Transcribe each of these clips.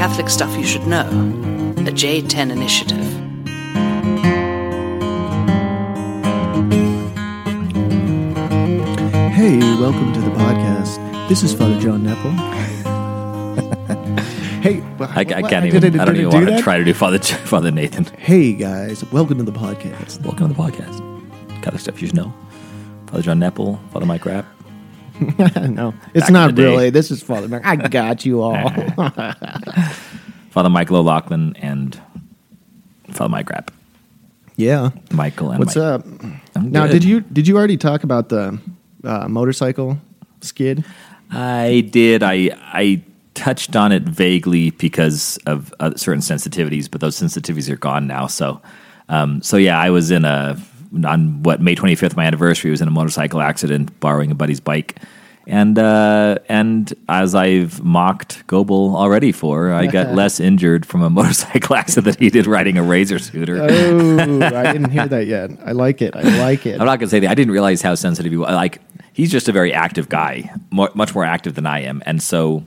Catholic Stuff You Should Know, a J10 initiative. Hey, welcome to the podcast. This is Father John Nepil. hey, I, I can't even. I don't even want to try to do Father Father Nathan. Hey guys, welcome to the podcast. Welcome to the podcast. Catholic stuff you should know. Father John Nepil, Father Mike Rapp. no, it's not really. This is Father Mike. I got you all. Father Michael O'Loughlin and Father Mike Rapp. yeah. Michael and What's Mike. up? I'm Now, good. did you did you already talk about the uh, motorcycle skid? I did. I I touched on it vaguely because of uh, certain sensitivities, but those sensitivities are gone now. So, um, so yeah, I was in a on what May twenty fifth, my anniversary, was in a motorcycle accident, borrowing a buddy's bike, and uh, and as I've mocked Goebel already for, I got less injured from a motorcycle accident than he did riding a razor scooter. Oh, I didn't hear that yet. I like it. I like it. I'm not gonna say that. I didn't realize how sensitive he was. Like he's just a very active guy, more, much more active than I am, and so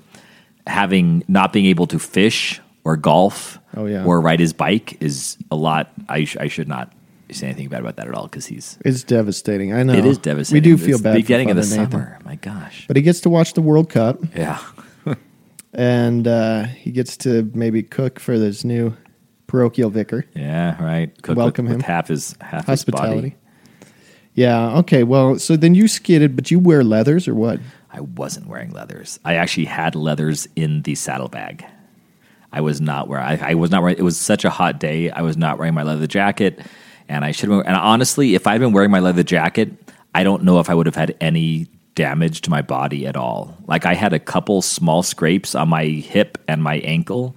having not being able to fish or golf Oh, yeah. or ride his bike is a lot. I, sh- I should not say anything bad about that at all because he's. It's devastating. I know. It is devastating. We do feel It's bad. The beginning of the Nathan. summer. My gosh. but he gets to watch the World Cup, Yeah. and uh, he gets to maybe cook for this new parochial vicar. Yeah. Right. Cook Welcome with, him. with half his half Hospitality. his body. Yeah. Okay. Well, so then you skidded, but you wear leathers or what? I wasn't wearing leathers. I actually had leathers in the saddlebag. I was not wearing. I, I was not wearing. It was such a hot day. I was not wearing my leather jacket, and I should. have And honestly, if I'd been wearing my leather jacket, I don't know if I would have had any damage to my body at all. Like I had a couple small scrapes on my hip and my ankle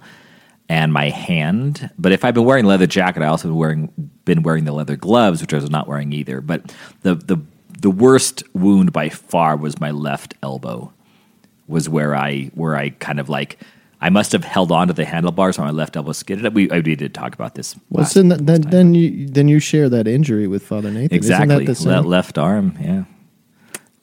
and my hand. But if I'd been wearing leather jacket, I also been wearing been wearing the leather gloves, which I was not wearing either. But the the the worst wound by far was my left elbow. Was where I where I kind of like I must have held on to the handlebars on my left elbow skidded. We I did talk about this. Well, last- then, then, then you then you share that injury with Father Nathan. exactly that? Le- left arm, yeah.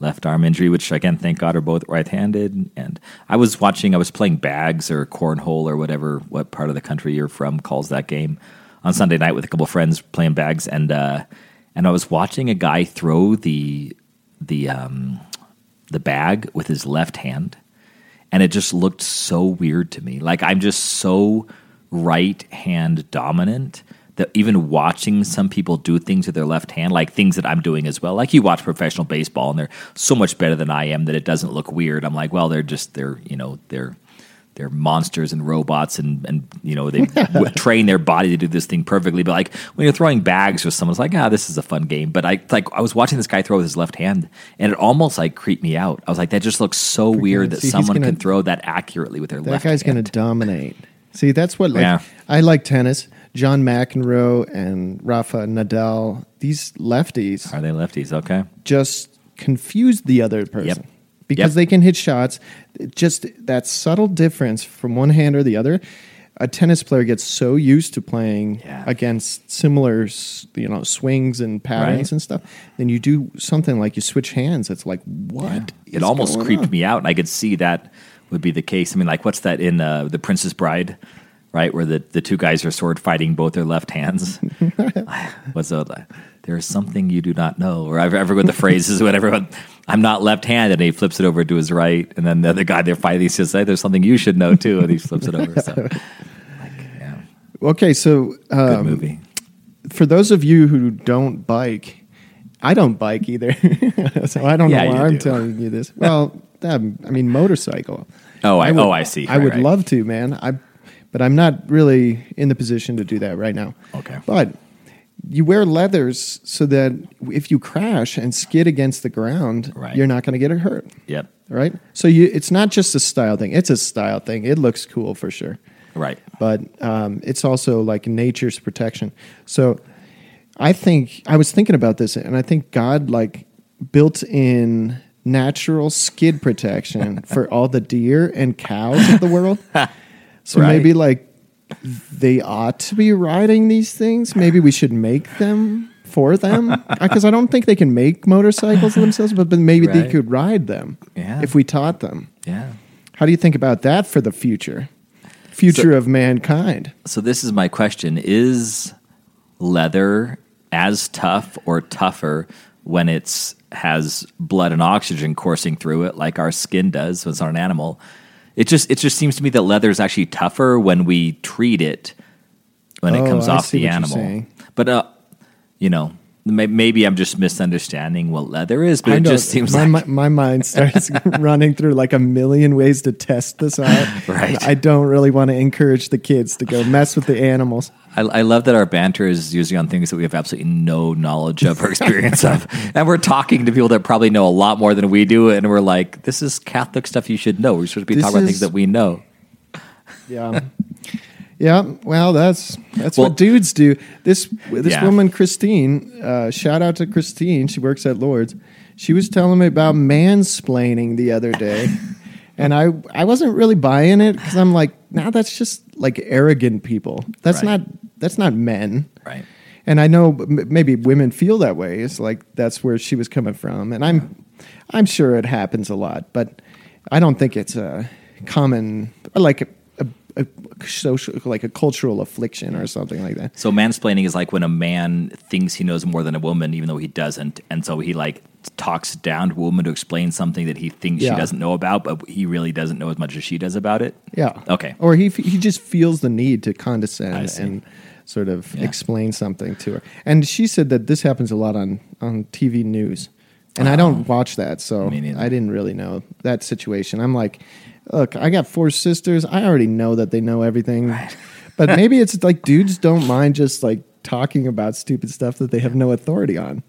Left arm injury, which again, thank God, are both right-handed. And I was watching, I was playing bags or cornhole or whatever, what part of the country you're from calls that game, on Sunday night with a couple friends playing bags, and uh, and I was watching a guy throw the the um, the bag with his left hand, and it just looked so weird to me. Like I'm just so right hand dominant that even watching some people do things with their left hand, like things that I'm doing as well. Like you watch professional baseball and they're so much better than I am that it doesn't look weird. I'm like, well, they're just they're you know they're they're monsters and robots and and you know they train their body to do this thing perfectly. But like when you're throwing bags with someone, it's like ah, this is a fun game. But I like I was watching this guy throw with his left hand, and it almost like creeped me out. I was like, that just looks so weird that See, someone gonna- can throw that accurately with their that left. That guy's gonna dominate. See, that's what like Yeah. I like tennis. John McEnroe and Rafa Nadal, these lefties Are they lefties? Okay. just confuse the other person Yep. Because Yep. they can hit shots. Just that subtle difference from one hand or the other. A tennis player gets so used to playing Yeah. against similar, you know, swings and patterns Right. and stuff. Then you do something like you switch hands. It's like what? It almost creeped on? me out, and I could see that would be the case. I mean, like, what's that in uh, The Princess Bride, right? Where the, the two guys are sword fighting both their left hands. what's that? There's something you do not know, or I forget what the phrases, is. Whatever. I'm not left-handed, and he flips it over to his right, and then the other guy they're fighting he says, "Hey, there's something you should know too," and he flips it over. So, like, yeah, Okay, so good um, movie. for those of you who don't bike, I don't bike either, so I don't Yeah, know why I'm do. telling you this. Well, I mean motorcycle. Oh, I, would- oh, I see. I would right. love to, man. I, but I'm not really in the position to do that right now. Okay. But you wear leathers so that if you crash and skid against the ground, Right. you're not going to get hurt, Yep. right? So you, it's not just a style thing; it's a style thing. It looks cool for sure, Right. but um, it's also like nature's protection. So I think I was thinking about this, and I think God like built in natural skid protection for all the deer and cows of the world. So Right. maybe like they ought to be riding these things. Maybe we should make them for them because I don't think they can make motorcycles themselves, but, but maybe they could ride them Yeah. if we taught them. Yeah. How do you think about that for the future? future of mankind. So this is my question: Is leather as tough or tougher when it's has blood and oxygen coursing through it, like our skin does when it's on an animal? It just it just seems to me that leather is actually tougher when we treat it when Oh, it comes I off the animal. But uh, you know, may- maybe I'm just misunderstanding what leather is. But I it know, just seems my, like my, my mind starts running through like a million ways to test this out. Right. I don't really want to encourage the kids to go mess with the animals. I, I love that our banter is usually on things that we have absolutely no knowledge of or experience of, and we're talking to people that probably know a lot more than we do, and we're like, "This is Catholic stuff you should know." We're supposed to be This talking about things that we know. Yeah. Yeah, well, that's that's Well- what dudes do. This this Yeah. woman Christine, uh, shout out to Christine. She works at Lord's. She was telling me about mansplaining the other day, and I I wasn't really buying it because I'm like, nah, that's just like arrogant people. That's Right. not that's not men. Right. And I know m- maybe women feel that way. It's like that's where she was coming from, and I'm I'm sure it happens a lot, but I don't think it's a common like a, a, a social like a cultural affliction or something like that. So mansplaining is like when a man thinks he knows more than a woman, even though he doesn't, and so he like talks down to a woman to explain something that he thinks Yeah. she doesn't know about, but he really doesn't know as much as she does about it. Yeah. Okay. Or he he just feels the need to condescend and sort of Yeah. explain something to her. And she said that this happens a lot on on TV news. And I don't uh-huh. watch that, so. I didn't really know that situation. I'm like, look, I got four sisters. I already know that they know everything. But maybe it's like dudes don't mind just like talking about stupid stuff that they have no authority on.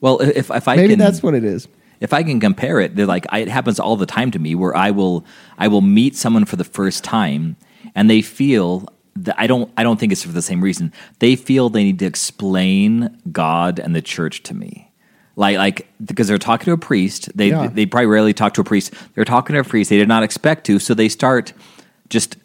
Well, if if I Maybe can, that's what it is. if I can compare it, they're like I, it happens all the time to me where I will I will meet someone for the first time and they feel that I don't I don't think it's for the same reason. They feel they need to explain God and the church to me. Like like because they're talking to a priest, they Yeah. they probably rarely talk to a priest. They're talking to a priest they did not expect to, so they start just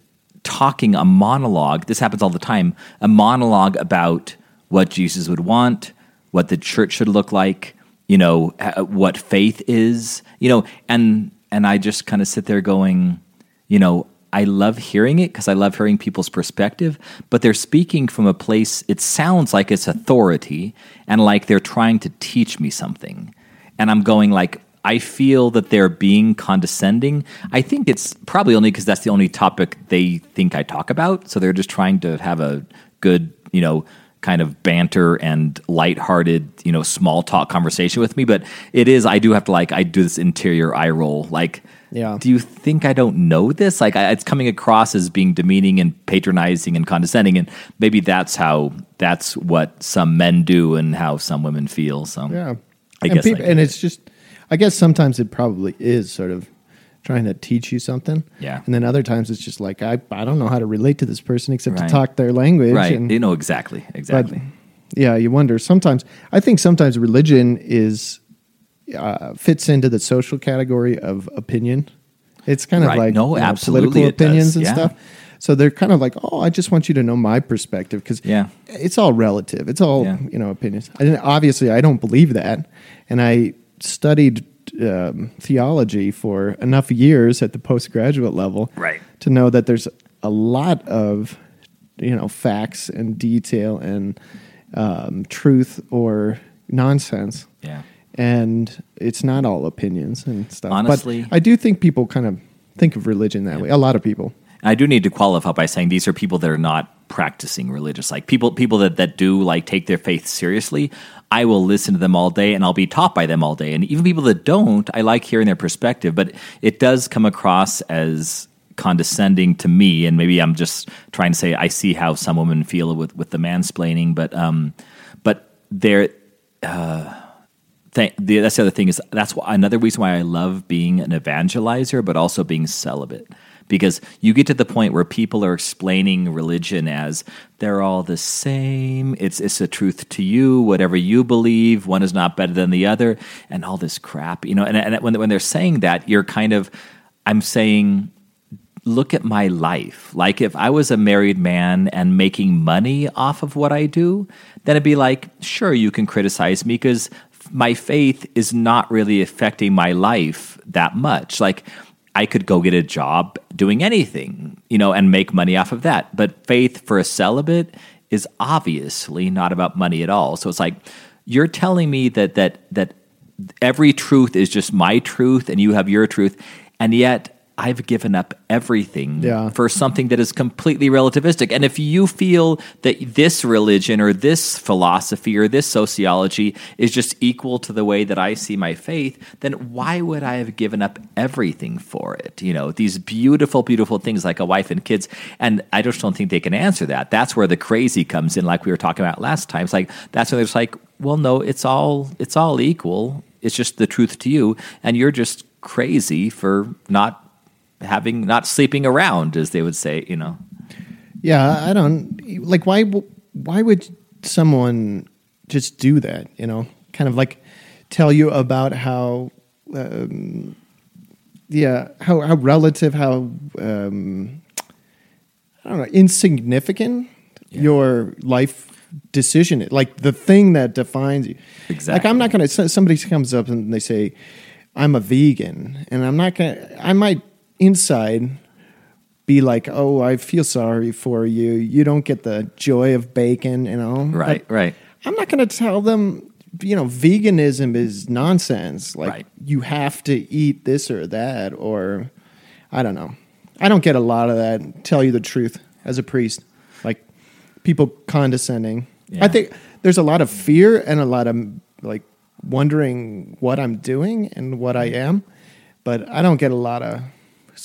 talking a monologue. This happens all the time. A monologue about what Jesus would want, what the church should look like, you know, uh, what faith is, you know, and and I just kind of sit there going, you know, I love hearing it because I love hearing people's perspective, but they're speaking from a place it sounds like it's authority and like they're trying to teach me something. And I'm going like I feel that they're being condescending. I think it's probably only because that's the only topic they think I talk about. So they're just trying to have a good, you know, kind of banter and lighthearted, you know, small talk conversation with me. But it is, I do have to like, I do this interior eye roll. Like, Yeah. do you think I don't know this? Like, I, it's coming across as being demeaning and patronizing and condescending. And maybe that's how, that's what some men do and how some women feel. So, Yeah. I and guess I peop- get and it. it's just I guess sometimes it probably is sort of trying to teach you something. Yeah. And then other times it's just like I, I don't know how to relate to this person except Right. to talk their language. right. And, you know, exactly. Exactly. yeah, you wonder sometimes I think sometimes religion is uh, fits into the social category of opinion. It's kind of Right. like No, you know, absolutely political it does. opinions and Yeah. stuff. So they're kind of like, oh, I just want you to know my perspective because Yeah. it's all relative. It's all Yeah. you know opinions. And obviously, I don't believe that, and I studied um, theology for enough years at the postgraduate level, Right. to know that there's a lot of you know facts and detail and um, truth or nonsense, Yeah. and it's not all opinions and stuff. Honestly- but I do think people kind of think of religion that way. A lot of people. I do need to qualify by saying these are people that are not practicing religious. Like people people that, that do like take their faith seriously, I will listen to them all day and I'll be taught by them all day. And even people that don't, I like hearing their perspective, but it does come across as condescending to me and maybe I'm just trying to say I see how some women feel with with the mansplaining, but um but there th- the, that's the other thing is that's why, another reason why I love being an evangelizer, but also being celibate. Because you get to the point where people are explaining religion as they're all the same. It's it's a truth to you, whatever you believe. One is not better than the other, and all this crap. You know, and, and when when they're saying that, you're kind of, I'm saying, look at my life. Like if I was a married man and making money off of what I do, then it'd be like, sure, you can criticize me because my faith is not really affecting my life that much. Like I could go get a job doing anything, you know, and make money off of that. But faith for a celibate is obviously not about money at all. So it's like you're telling me that that that every truth is just my truth and you have your truth, and yet I've given up everything Yeah. for something that is completely relativistic. And if you feel that this religion or this philosophy or this sociology is just equal to the way that I see my faith, then why would I have given up everything for it? You know, these beautiful, beautiful things like a wife and kids. And I just don't think they can answer that. That's where the crazy comes in, like we were talking about last time. It's like that's when it's like, well, no, it's all it's all equal. It's just the truth to you, and you're just crazy for not having not sleeping around, as they would say. You know, Yeah, I don't like why. Why would someone just do that? You know, kind of like tell you about how, um, yeah, how how relative, how um, I don't know, insignificant your life decision. Like the thing that defines you. exactly Like. I'm not gonna. Somebody comes up and they say, "I'm a vegan," and I'm not gonna. I might inside be like, "Oh, I feel sorry for you. You don't get the joy of bacon," you know. right, right, I'm not going to tell them, you know, veganism is nonsense. Like Right. you have to eat this or that, or I don't know. I don't get a lot of that. Tell you the truth, as a priest, like people condescending. Yeah. I think there's a lot of fear and a lot of like wondering what I'm doing and what I mm-hmm. am, but I don't get a lot of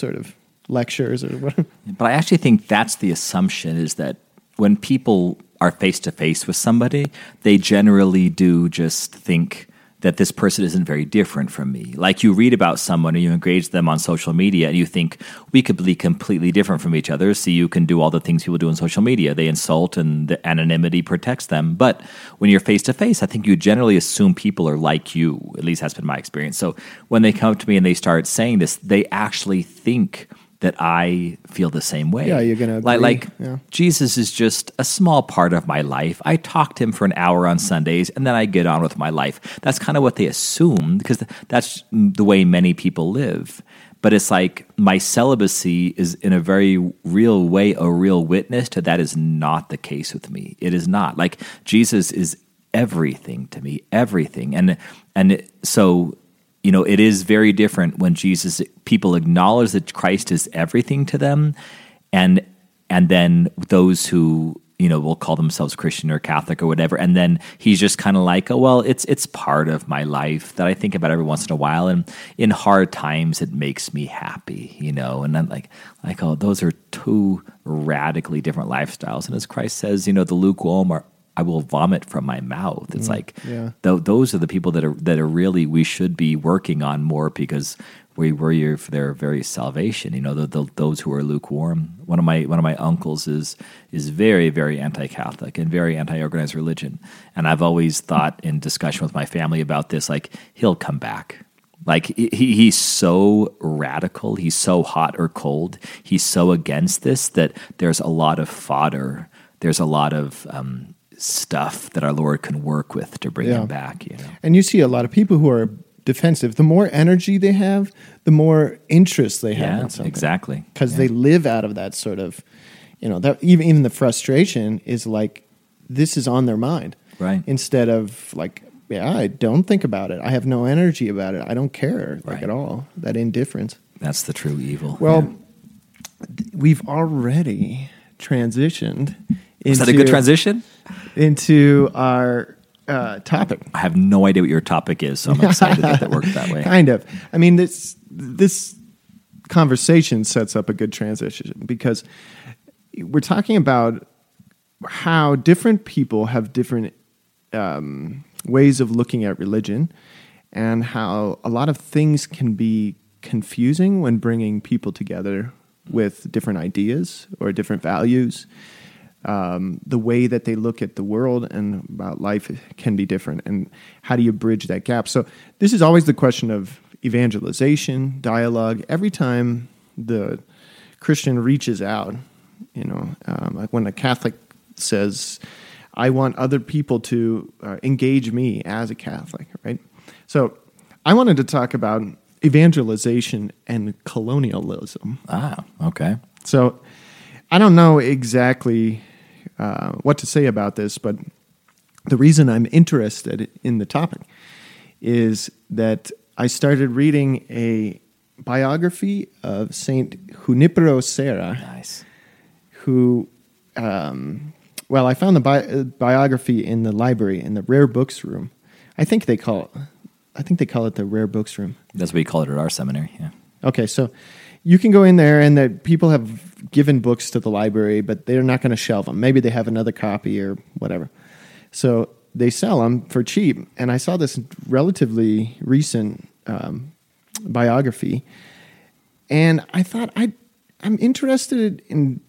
sort of lectures or whatever. But I actually think that's the assumption is that when people are face to face with somebody, they generally do just think that this person isn't very different from me. Like you read about someone and you engage them on social media and you think we could be completely different from each other. So you can do all the things people do on social media. They insult and the anonymity protects them. But when you're face to face, I think you generally assume people are like you. At least that's been my experience. So when they come to me and they start saying this, they actually think that I feel the same way. Yeah, you're gonna like like Yeah. Jesus is just a small part of my life. I talk to him for an hour on Sundays and then I get on with my life. That's kind of what they assume because that's the way many people live. But it's like my celibacy is in a very real way a real witness to that is not the case with me. It is not. Like Jesus is everything to me, everything. And and so you know, it is very different when Jesus people acknowledge that Christ is everything to them, and and then those who you know will call themselves Christian or Catholic or whatever, and then he's just kind of like, oh well, it's it's part of my life that I think about every once in a while, and in hard times it makes me happy, you know, and then like like oh those are two radically different lifestyles, and as Christ says, you know, the lukewarm are. I will vomit from my mouth. It's like yeah. Th- those are the people that are that are really we should be working on more because we were here for their very salvation. You know, the, the, those who are lukewarm. One of my one of my uncles is is very very anti-Catholic and very anti-organized religion, and I've always thought in discussion with my family about this, like he'll come back. Like he, he's so radical, he's so hot or cold, he's so against this that there's a lot of fodder. There's a lot of um, stuff that our Lord can work with to bring Yeah. him back. You know, And you see a lot of people who are defensive. The more energy they have, the more interest they have yeah, in something. exactly. Because Yeah. they live out of that sort of, you know, that even even the frustration is like this is on their mind, Right. Instead of like, yeah, I don't think about it. I have no energy about it. I don't care like Right. at all. That indifference. That's the true evil. Well, we've already transitioned. Is that a good transition? into our uh, topic? I have no idea what your topic is, so I'm excited that it worked that way. Kind of. I mean, this this conversation sets up a good transition because we're talking about how different people have different um, ways of looking at religion, and how a lot of things can be confusing when bringing people together with different ideas or different values. Um, the way that they look at the world and about life can be different. And how do you bridge that gap? So, this is always the question of evangelization, dialogue. Every time the Christian reaches out, you know, um, like when a Catholic says, I want other people to uh, engage me as a Catholic, right? So, I wanted to talk about evangelization and colonialism. Ah, okay. So I don't know exactly uh, what to say about this, but the reason I'm interested in the topic is that I started reading a biography of Saint Junipero Serra, Nice. who, um, well, I found the bi- biography in the library in the rare books room. I think they call it. I think they call it the rare books room. That's what we call it at our seminary. Yeah. Okay, so you can go in there, and that people have given books to the library, but they're not going to shelve them. Maybe they have another copy or whatever. So they sell them for cheap. And I saw this relatively recent um, biography, and I thought I I'm interested in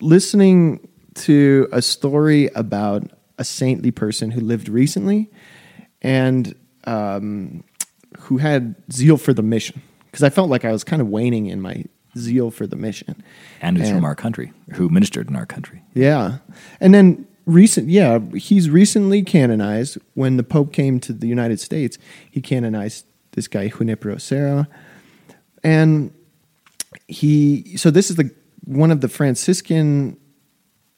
listening to a story about a saintly person who lived recently and um, who had zeal for the mission because I felt like I was kind of waning in my zeal for the mission. And who's And- from our country, who ministered in our country. Yeah. And then recent yeah, he's recently canonized when the Pope came to the United States, he canonized this guy Junipero Serra. And he so this is the one of the Franciscan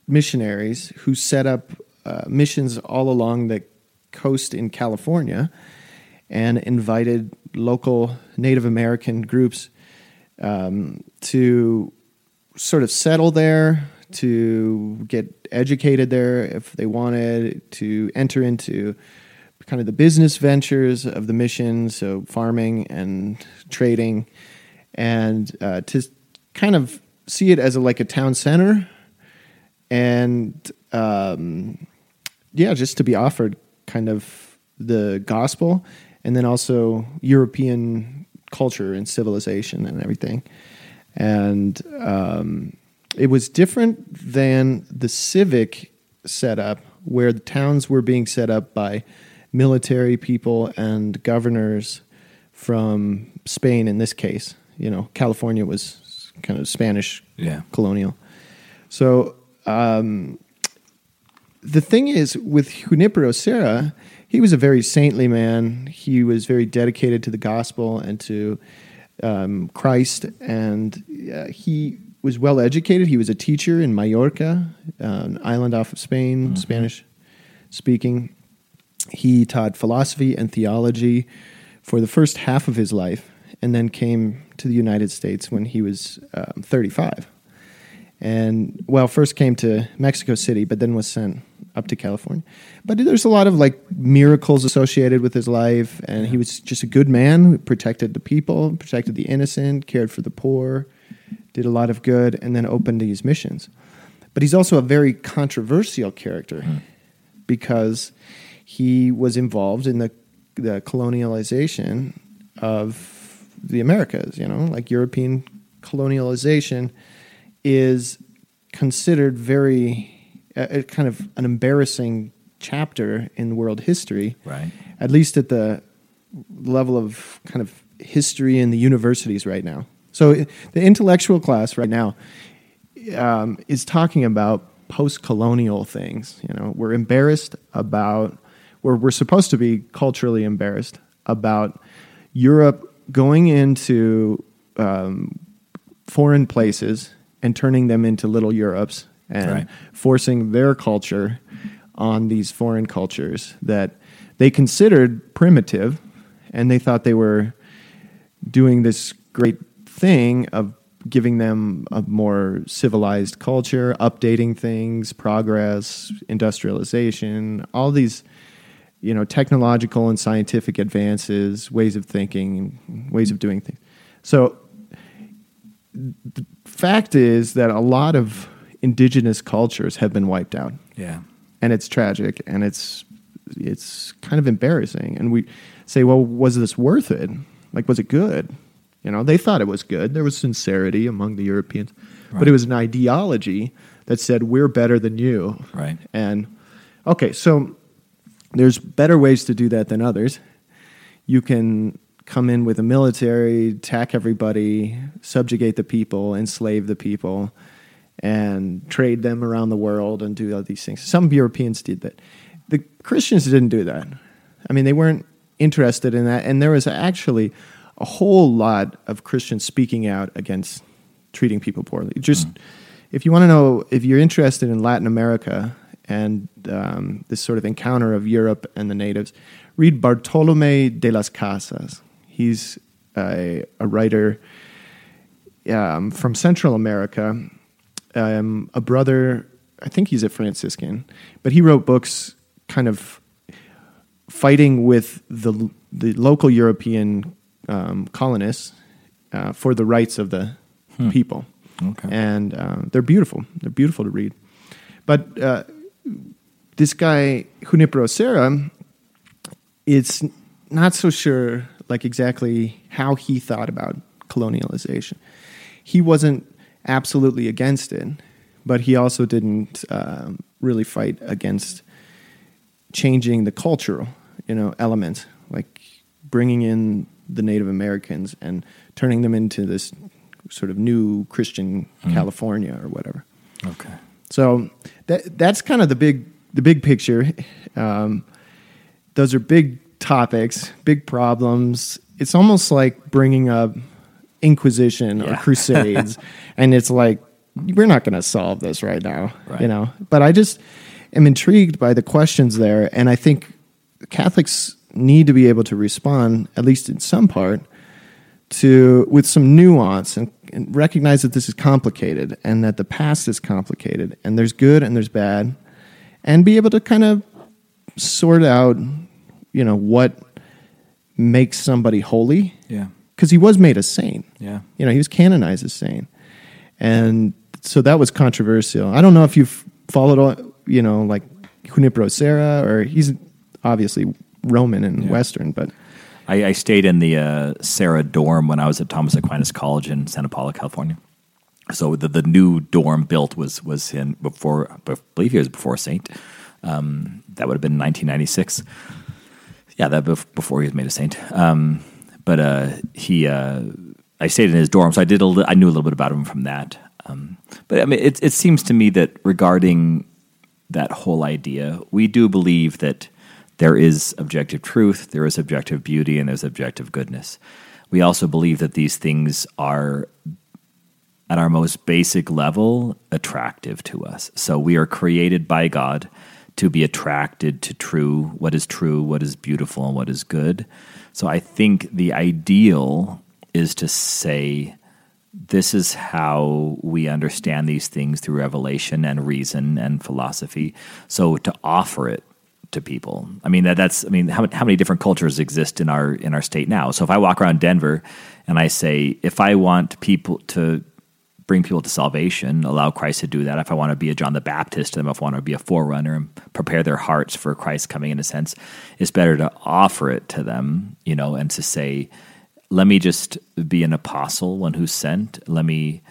missionaries who set up uh, missions all along the coast in California and invited local Native American groups um, to sort of settle there, to get educated there if they wanted, to enter into kind of the business ventures of the mission, so farming and trading, and uh, to kind of see it as a, like a town center, and um, yeah, just to be offered kind of the gospel, and then also European culture and civilization and everything. And um, it was different than the civic setup where the towns were being set up by military people and governors from Spain in this case. You know California was kind of Spanish Yeah. colonial. So um, the thing is with Junipero Serra he was a very saintly man he was very dedicated to the gospel and to um, Christ, and uh, he was well educated. He was a teacher in Mallorca, uh, an island off of Spain, Spanish speaking. He taught philosophy and theology for the first half of his life, and then came to the United States when he was um, 35. And well, first came to Mexico City, but then was sent up to California. But there's a lot of like miracles associated with his life, and he was just a good man who protected the people, protected the innocent, cared for the poor, did a lot of good, and then opened these missions. But he's also a very controversial character hmm. because he was involved in the the colonialization of the Americas. You know, like European colonialization is considered very uh, uh, kind of an embarrassing chapter in world history, Right. at least at the level of kind of history in the universities right now. So the intellectual class right now um, is talking about post-colonial things. You know, we're embarrassed about, we're, we're supposed to be culturally embarrassed about Europe going into um, foreign places and turning them into little Europes and Right. forcing their culture on these foreign cultures that they considered primitive and they thought they were doing this great thing of giving them a more civilized culture, updating things, progress, industrialization, all these you know technological and scientific advances, ways of thinking, ways of doing things. So the fact is that a lot of indigenous cultures have been wiped out. Yeah. and it's tragic and it's it's kind of embarrassing. And we say well was this worth it? Like was it good? You know they thought it was good. There was sincerity among the europeans. But it was an ideology that said we're better than you. Right. and okay so there's better ways to do that than others. You can come in with a military attack everybody subjugate the people enslave the people and trade them around the world and do all these things. Some Europeans did that. The Christians didn't do that. I mean, they weren't interested in that. And there was actually a whole lot of Christians speaking out against treating people poorly. Just if you want to know, if you're interested in Latin America and um, this sort of encounter of Europe and the natives, read Bartolome de las Casas. He's a, a writer um, from Central America, um, a brother, I think he's a Franciscan, but he wrote books kind of fighting with the, the local European um, colonists uh, for the rights of the people. Okay. And uh, they're beautiful. They're beautiful to read. But uh, this guy, Junipero Serra, it's not so sure like exactly how he thought about colonialization. He wasn't absolutely against it, but he also didn't um, really fight against changing the cultural, you know, element, like bringing in the Native Americans and turning them into this sort of new Christian California or whatever. Okay. So that that's kind of the big the big picture. Um, those are big topics, big problems. It's almost like bringing up Inquisition or Crusades, and it's like we're not going to solve this right now, Right. you know. But I just am intrigued by the questions there, and I think Catholics need to be able to respond, at least in some part, to with some nuance and, and recognize that this is complicated and that the past is complicated and there's good and there's bad and be able to kind of sort out you know what makes somebody holy Yeah. Because he was made a saint Yeah. you know he was canonized as saint and so that was controversial i don't know if you've followed all you know like junipero serra or he's obviously roman and Yeah. western but I, I stayed in the uh, Serra dorm when I was at Thomas Aquinas College in Santa Paula, California. So the, the new dorm built was was in before I believe he was before Saint. Um, that would have been 1996. Yeah, that bef- before he was made a saint. Um, but uh, he, uh, I stayed in his dorm, so I did. A li- I knew a little bit about him from that. Um, but I mean, it, it seems to me that regarding that whole idea, we do believe that there is objective truth, there is objective beauty, and there's objective goodness. We also believe that these things are at our most basic level attractive to us. So we are created by God to be attracted to true, what is true, what is beautiful, and what is good. So I think the ideal is to say, this is how we understand these things through revelation and reason and philosophy. So to offer it to people, I mean that that's I mean how how many different cultures exist in our in our state now? So if I walk around Denver and I say if I want people to bring people to salvation, allow Christ to do that. If I want to be a John the Baptist to them, if I want to be a forerunner and prepare their hearts for Christ coming in a sense, it's better to offer it to them, you know, and to say, let me just be an apostle, one who's sent. Let me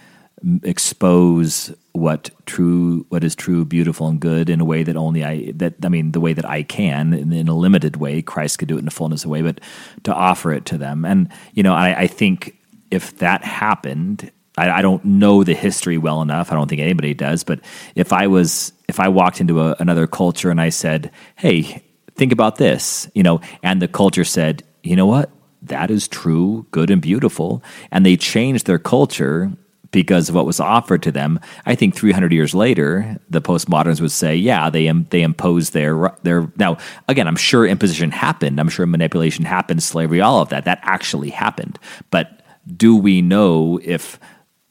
mm, expose what true, what is true, beautiful, and good in a way that only I, that I mean, the way that I can in, in a limited way. Christ could do it in the fullness of a way, but to offer it to them, and you know, I, I think if that happened, I, I don't know the history well enough. I don't think anybody does. But if I was, if I walked into a, another culture and I said, "Hey, think about this," you know, and the culture said, "You know what? That is true, good, and beautiful," and they changed their culture because of what was offered to them. I think 300 years later, the postmoderns would say, "Yeah, they they imposed their their." Now, again, I'm sure imposition happened. I'm sure manipulation happened, slavery, all of that. That actually happened, but do we know if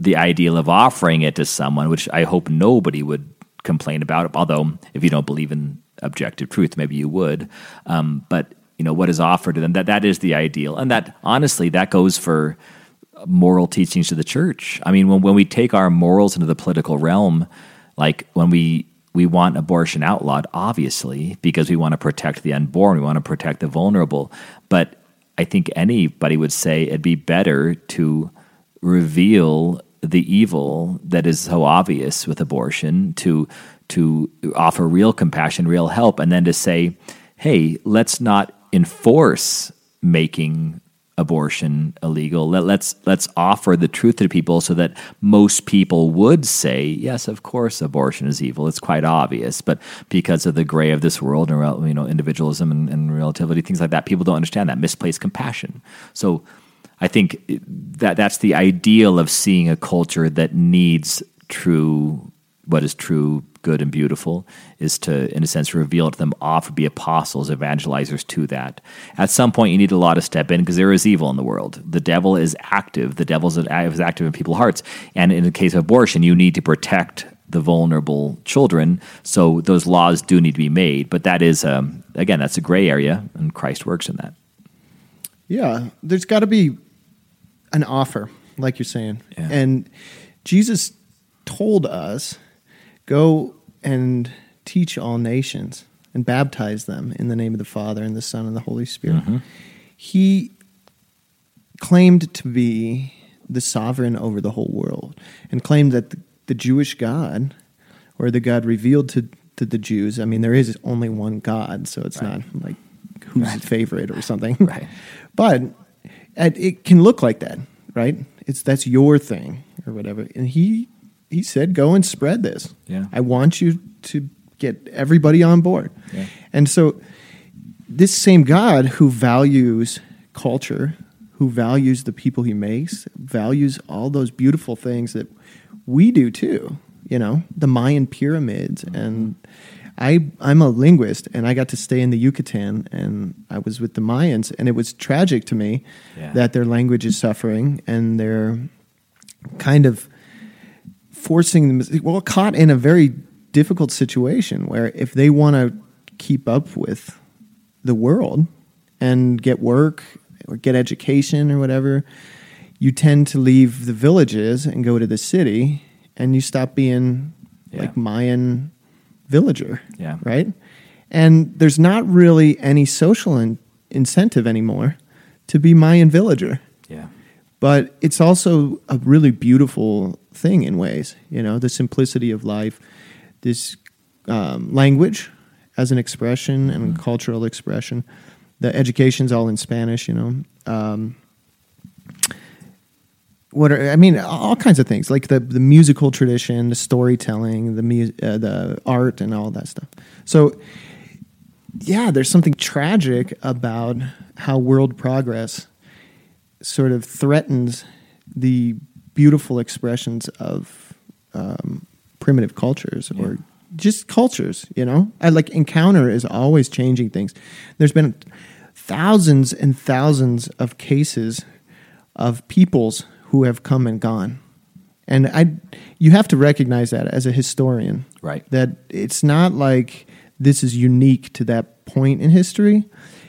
the ideal of offering it to someone, which I hope nobody would complain about, although if you don't believe in objective truth, maybe you would. Um, but you know what is offered to them that that is the ideal, and that honestly that goes for moral teachings to the church. I mean, when when we take our morals into the political realm, like when we we want abortion outlawed, obviously, because we want to protect the unborn, we want to protect the vulnerable. But I think anybody would say it'd be better to reveal the evil that is so obvious with abortion, to to offer real compassion, real help, and then to say, hey, let's not enforce making abortion illegal. Let, let's let's offer the truth to people so that most people would say, yes, of course, abortion is evil. It's quite obvious, but because of the gray of this world and you know individualism and, and relativity, things like that, people don't understand that misplaced compassion. So. I think that that's the ideal of seeing a culture that needs true, what is true, good, and beautiful, is to, in a sense, reveal to them off, be apostles, evangelizers to that. At some point, you need a lot to step in because there is evil in the world. The devil is active. The devil is active in people's hearts. And in the case of abortion, you need to protect the vulnerable children. So those laws do need to be made. But that is, um, again, that's a gray area, and Christ works in that. Yeah, there's got to be an offer, like you're saying. Yeah. And Jesus told us, go and teach all nations and baptize them in the name of the Father and the Son and the Holy Spirit. Mm-hmm. He claimed to be the sovereign over the whole world and claimed that the, the Jewish God or the God revealed to, to the Jews, I mean, there is only one God, so it's Right. not like who's Right. favorite or something. Right. But it can look like that, right? It's that's your thing or whatever. And he he said, "Go and spread this. Yeah. I want you to get everybody on board." Yeah. And so, this same God who values culture, who values the people He makes, values all those beautiful things that we do too. You know, the Mayan pyramids mm-hmm. and. I, I'm a linguist and I got to stay in the Yucatan and I was with the Mayans and it was tragic to me Yeah. that their language is suffering and they're kind of forcing them well caught in a very difficult situation where if they want to keep up with the world and get work or get education or whatever you tend to leave the villages and go to the city and you stop being Yeah. like Mayan villager Yeah. right and there's not really any social in- incentive anymore to be Mayan villager Yeah. but it's also a really beautiful thing in ways you know the simplicity of life this um, language as an expression and cultural expression the education's all in spanish you know um, what are, I mean, all kinds of things like the the musical tradition, the storytelling, the mu- uh, the art, and all that stuff. So, yeah, there's something tragic about how world progress sort of threatens the beautiful expressions of um, primitive cultures or just cultures. You know, I like encounter is always changing things. There's been thousands and thousands of cases of peoples who have come and gone. And I, you have to recognize that as a historian, Right. That it's not like this is unique to that point in history.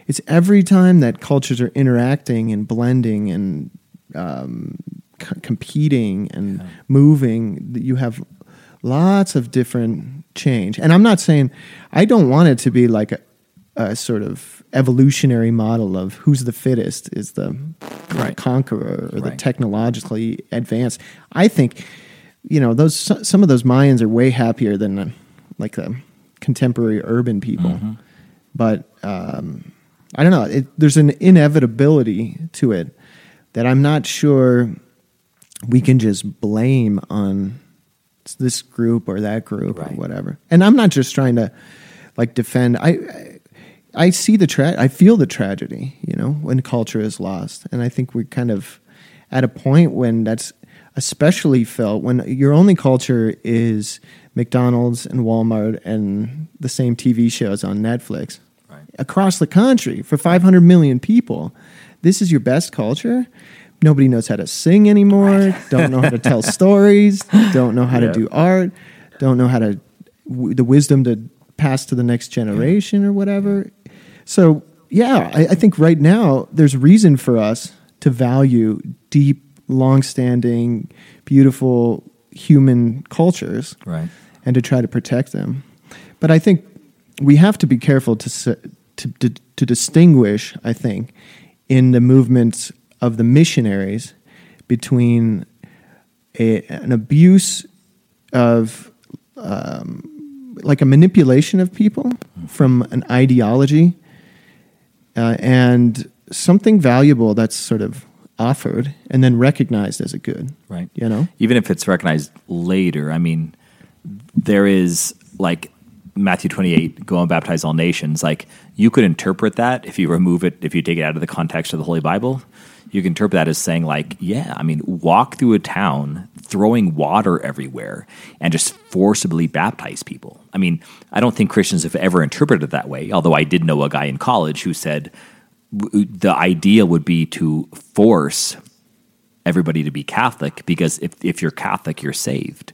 It's every time that cultures are interacting and blending and um, c- competing and moving, that you have lots of different change. And I'm not saying I don't want it to be like a, a sort of evolutionary model of who's the fittest is the Right. conqueror or the technologically advanced. I think you know those some of those Mayans are way happier than uh, like the contemporary urban people. But um, I don't know. It, there's an inevitability to it that I'm not sure we can just blame on this group or that group Right. or whatever. And I'm not just trying to like defend. I I, I see the tra- I feel the tragedy. You know, when culture is lost, and I think we're kind of at a point when that's especially felt when your only culture is McDonald's and Walmart and the same TV shows on Netflix Right. across the country for 500 million people. This is your best culture. Nobody knows how to sing anymore. Don't know how to tell stories. Don't know how Yeah. to do art. Don't know how to w- the wisdom to pass to the next generation or whatever. So yeah, I, I think right now there's reason for us to value deep, long-standing, beautiful human cultures Right. and to try to protect them. But I think we have to be careful to to to, to distinguish. I think in the movements of the missionaries between a, an abuse of um, like a manipulation of people from an ideology uh, and something valuable that's sort of offered and then recognized as a good. Right. You know. Even if it's recognized later, I mean, there is like Matthew 28, go and baptize all nations, like you could interpret that if you remove it, if you take it out of the context of the Holy Bible, you can interpret that as saying, like, yeah, I mean, walk through a town throwing water everywhere and just forcibly baptize people. I mean, I don't think Christians have ever interpreted it that way, although I did know a guy in college who said the idea would be to force everybody to be Catholic because if, if you're Catholic, you're saved.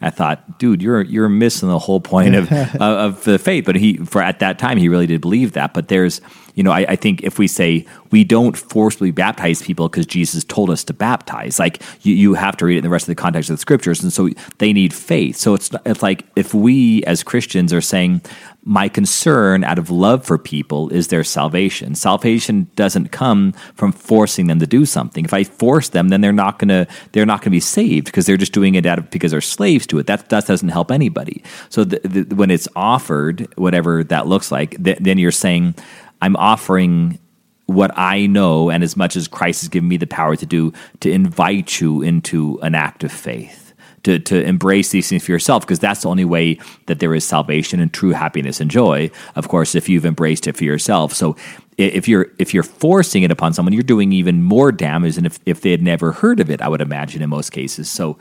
I thought, dude, you're you're missing the whole point of of the faith. But he, for at that time, he really did believe that. But there's, you know, I, I think if we say we don't forcibly baptize people because Jesus told us to baptize, like you, you have to read it in the rest of the context of the scriptures, and so they need faith. So it's it's like if we as Christians are saying, my concern out of love for people is their salvation. Salvation doesn't come from forcing them to do something. If I force them, then they're not gonna they're not gonna be saved because they're just doing it out of because they're slaves to it. That that doesn't help anybody. So the, the, when it's offered, whatever that looks like, th- then you're saying, I'm offering what I know and as much as Christ has given me the power to do to invite you into an act of faith to, to embrace these things for yourself because that's the only way that there is salvation and true happiness and joy of course if you've embraced it for yourself. So if you're if you're forcing it upon someone you're doing even more damage than if, if they had never heard of it i would imagine in most cases. So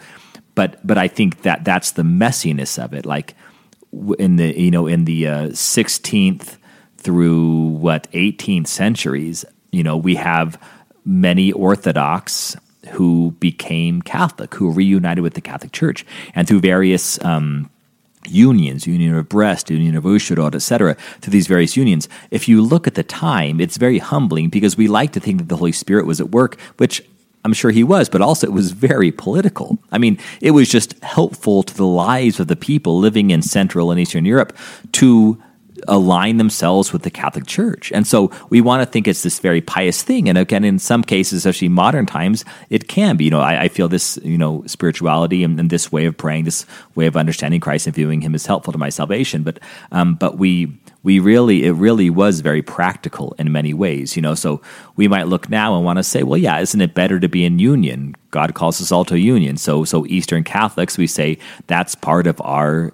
but but i think that that's the messiness of it. Like in the you know in the uh, 16th through what 18th centuries you know we have many orthodox who became Catholic, who reunited with the Catholic Church, and through various um, unions, Union of Brest, Union of Užhorod, etc., through these various unions. If you look at the time, it's very humbling because we like to think that the Holy Spirit was at work, which I'm sure he was, but also it was very political. I mean, it was just helpful to the lives of the people living in Central and Eastern Europe to align themselves with the Catholic Church. And so we want to think it's this very pious thing. And again, in some cases, especially modern times, it can be. You know, I, I feel this, you know, spirituality and, and, this way of praying, this way of understanding Christ and viewing Him is helpful to my salvation. But um, but we we really it really was very practical in many ways. You know, so we might look now and want to say, well, yeah, isn't it better to be in union? God calls us all to union. So so Eastern Catholics, we say that's part of our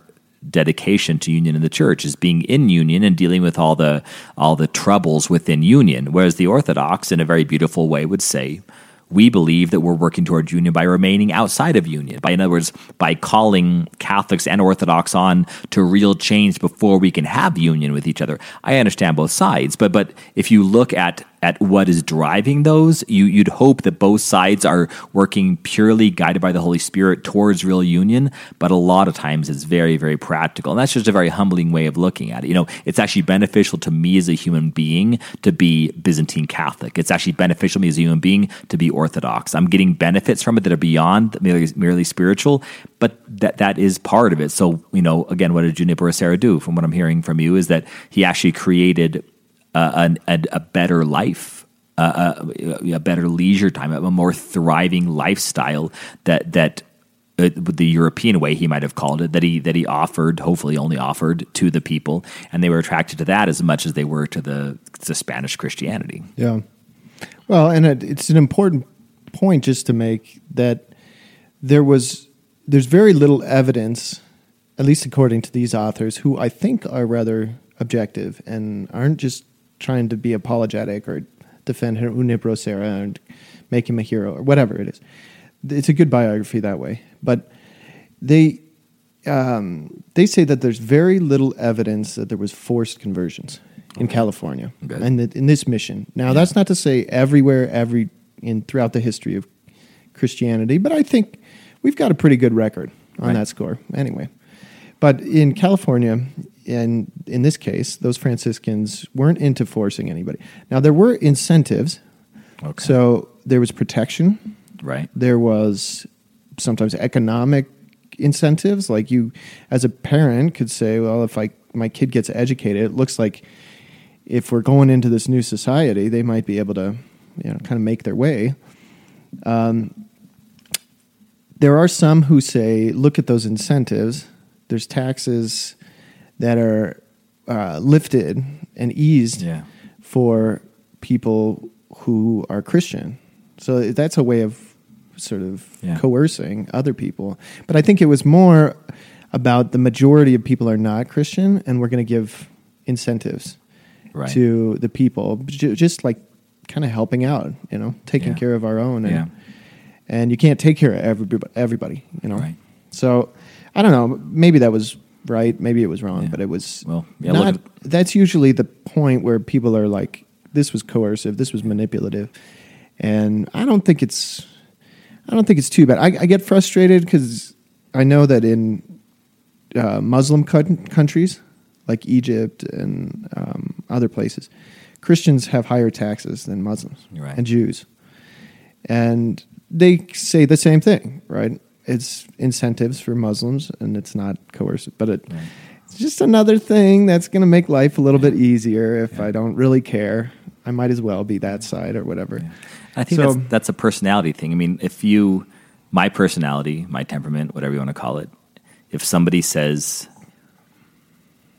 dedication to union in the church is being in union and dealing with all the all the troubles within union. Whereas the orthodox in a very beautiful way would say we believe that we're working towards union by remaining outside of union. By, in other words, by calling Catholics and Orthodox on to real change before we can have union with each other. I understand both sides, but but if you look at at what is driving those, you, you'd hope that both sides are working purely guided by the Holy Spirit towards real union. But a lot of times it's very, very practical. And that's just a very humbling way of looking at it. You know, it's actually beneficial to me as a human being to be Byzantine Catholic. It's actually beneficial to me as a human being to be Orthodox. I'm getting benefits from it that are beyond merely, merely spiritual, but that, that is part of it. So, you know, again, what did Junipero Serra do? From what I'm hearing from you, is that he actually created uh, a, a, a better life, a, a, better leisure time, a more thriving lifestyle that that uh, the European way he might have called it that he that he offered, hopefully only offered to the people, and they were attracted to that as much as they were to the the Spanish Christianity. Yeah, well, and it, it's an important point just to make that there was there's very little evidence, at least according to these authors, who I think are rather objective and aren't just trying to be apologetic or defend Junipero Serra and make him a hero or whatever it is. It's a good biography that way, but they um, they say that there's very little evidence that there was forced conversions in California okay. and in this mission. Now, yeah. that's not to say everywhere, every in throughout the history of Christianity, but I think we've got a pretty good record on right. that score. Anyway, but in California, and in this case, those Franciscans weren't into forcing anybody. Now there were incentives. Okay. So there was protection. Right. There was sometimes economic incentives. Like you, as a parent, could say, "Well, if I my kid gets educated, it looks like if we're going into this new society, they might be able to, you know, kind of make their way." Um, there are some who say, "Look at those incentives." there's taxes that are uh, lifted and eased yeah. for people who are Christian. So that's a way of sort of yeah. coercing other people. But I think it was more about the majority of people are not Christian, and we're going to give incentives Right. to the people, just like kind of helping out, you know, taking Yeah. care of our own. And, Yeah. and you can't take care of everybody, everybody you know. Right. So I don't know. Maybe that was right. Maybe it was wrong. Yeah. But it was Well, yeah, not. that's usually the point where people are like, "This was coercive. This was manipulative," and I don't think it's. I don't think it's too bad. I, I get frustrated because I know that in uh, Muslim coun- countries like Egypt and um, other places, Christians have higher taxes than Muslims Right. and Jews, and they say the same thing, right? It's incentives for Muslims, and it's not coercive, but it, Right. it's just another thing that's going to make life a little Yeah. bit easier. If Yeah. I don't really care, I might as well be that side or whatever. Yeah. I think So- that's, that's a personality thing. I mean, if you, my personality, my temperament, whatever you want to call it, if somebody says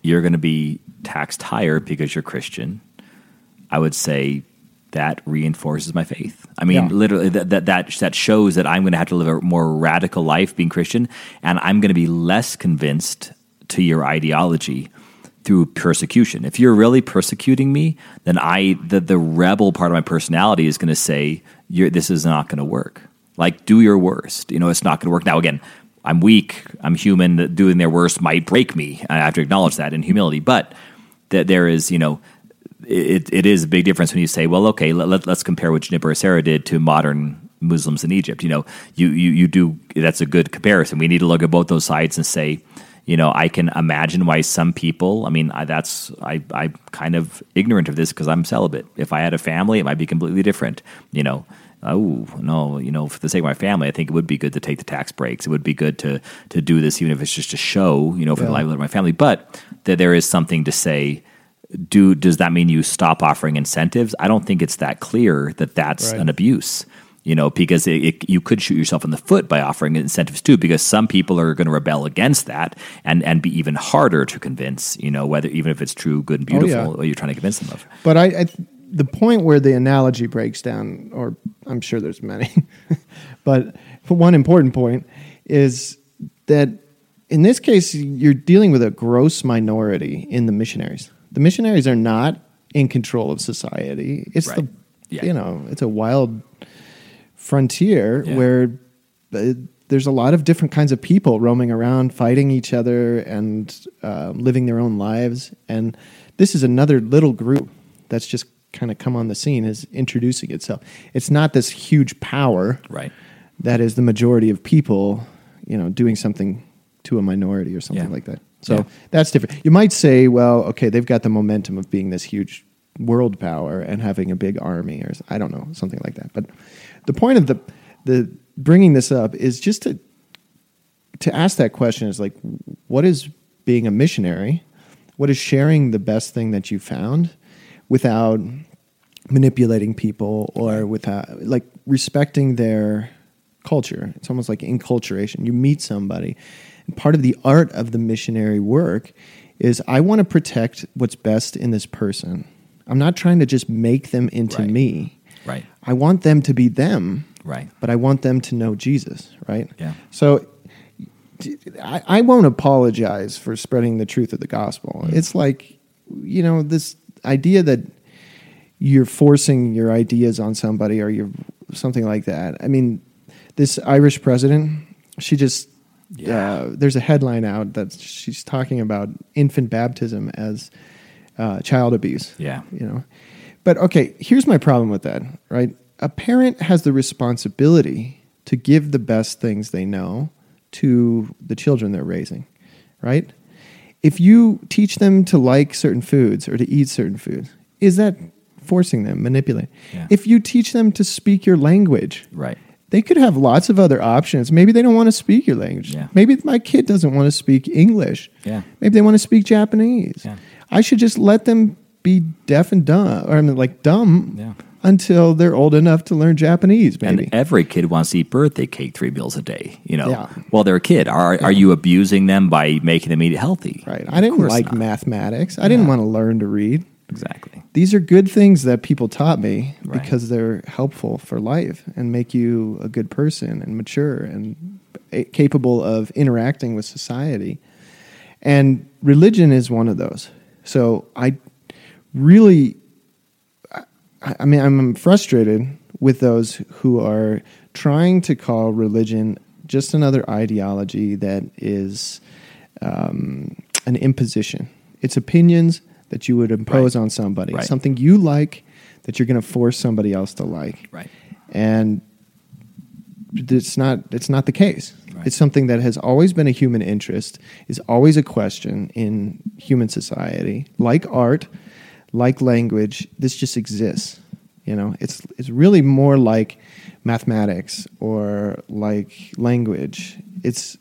you're going to be taxed higher because you're Christian, I would say that reinforces my faith. I mean, Yeah. literally, that, that that that shows that I'm going to have to live a more radical life being Christian, and I'm going to be less convinced to your ideology through persecution. If you're really persecuting me, then I the the rebel part of my personality is going to say, you're, "This is not going to work." Like, do your worst. You know, it's not going to work. Now, again, I'm weak. I'm human. Doing their worst might break me. I have to acknowledge that in humility. But that there is, you know, it, it is a big difference when you say, well, okay, let, us compare what Juniper Serra did to modern Muslims in Egypt. You know, you, you, you do, that's a good comparison. We need to look at both those sides and say, you know, I can imagine why some people, I mean, I, that's, I, I'm kind of ignorant of this because I'm celibate. If I had a family, it might be completely different, you know. Oh no! You know, for the sake of my family, I think it would be good to take the tax breaks. It would be good to to do this, even if it's just a show. You know, for the Yeah. livelihood of my family. But that there is something to say do does that mean you stop offering incentives? I don't think it's that clear that that's Right. an abuse. You know, because it, it, you could shoot yourself in the foot by offering incentives too. Because some people are going to rebel against that and and be even harder to convince. You know, whether even if it's true, good, and Oh, beautiful, yeah. what you're trying to convince them of. But I, I the point where the analogy breaks down, or I'm sure there's many, but one important point is that in this case you're dealing with a gross minority in the missionaries. The missionaries are not in control of society. It's Right. the Yeah. you know it's a wild frontier Yeah. where uh, there's a lot of different kinds of people roaming around, fighting each other, and uh, living their own lives. And this is another little group that's just kind of come on the scene, is introducing itself. It's not this huge power Right. that is the majority of people, you know, doing something to a minority or something Yeah. like that. So Yeah. that's different. You might say, well, okay, they've got the momentum of being this huge world power and having a big army, or I don't know, something like that. But the point of the the bringing this up is just to to ask that question is like, what is being a missionary? What is sharing the best thing that you found without manipulating people or without like respecting their culture? It's almost like enculturation. You meet somebody, and part of the art of the missionary work is I want to protect what's best in this person. I'm not trying to just make them into Right. me. Right. I want them to be them Right. but I want them to know Jesus, right? Yeah. So I, I won't apologize for spreading the truth of the gospel. Mm. It's like, you know, this idea that you're forcing your ideas on somebody or you're something like that. I mean, this Irish president, she just, Yeah. uh, there's a headline out that she's talking about infant baptism as uh, child abuse Yeah. you know but okay here's my problem with that right a parent has the responsibility to give the best things they know to the children they're raising right if you teach them to like certain foods or to eat certain foods is that forcing them manipulating Yeah. if you teach them to speak your language Right. they could have lots of other options. Maybe they don't want to speak your language. Yeah. Maybe my kid doesn't want to speak English. Yeah. Maybe they want to speak Japanese. Yeah. I should just let them be deaf and dumb, or I mean, like dumb, Yeah. Until they're old enough to learn Japanese. Maybe. And every kid wants to eat birthday cake three meals a day. You know, Yeah. well, they're a kid. Are are you abusing them by making them eat healthy? right. I didn't like not. mathematics. I didn't want to learn to read. Exactly. These are good things that people taught me Right. because they're helpful for life and make you a good person and mature and capable of interacting with society. And religion is one of those. So I really, I, mean, I'm frustrated with those who are trying to call religion just another ideology that is um, an imposition. It's opinions that you would impose Right. on somebody, Right. something you like that you're going to force somebody else to like Right. and it's not it's not the case Right. it's something that has always been a human interest is always a question in human society like art like language this just exists you know? It's it's really more like mathematics or like language. It's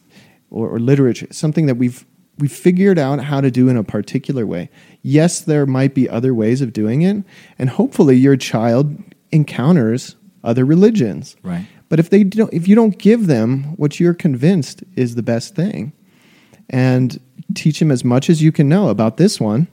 or, or literature something that we've we've figured out how to do in a particular way. Yes there might be other ways of doing it and hopefully your child encounters other religions. Right. but if they don't if you don't give them what you're convinced is the best thing and teach them as much as you can know about this one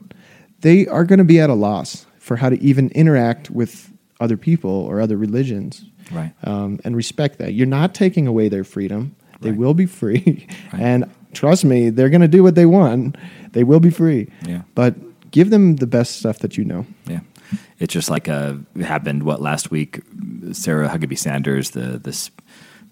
they are going to be at a loss for how to even interact with other people or other religions Right. um, and respect that. You're not taking away their freedom. They Right. will be free. Right. And trust me, they're going to do what they want. They will be free. Yeah. But give them the best stuff that you know. Yeah, it's just like uh, happened. What last week? Sarah Huckabee Sanders, the this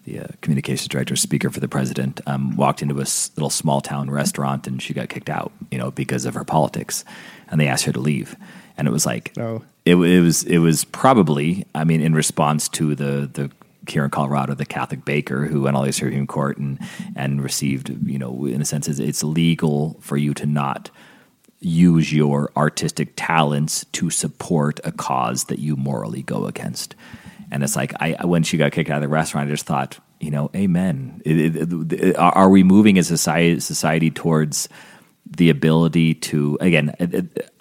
the uh, communications director, speaker for the president, um, walked into a s- little small town restaurant and she got kicked out. You know, because of her politics, and they asked her to leave. And it was like, Oh. it, it was it was probably, I mean, in response to the the here in Colorado, the Catholic baker who went all the Supreme Court and and received, you know, in a sense, it's, it's legal for you to not use your artistic talents to support a cause that you morally go against. And it's like I when she got kicked out of the restaurant, I just thought, you know, amen. It, it, it, are we moving as a society, society towards the ability to again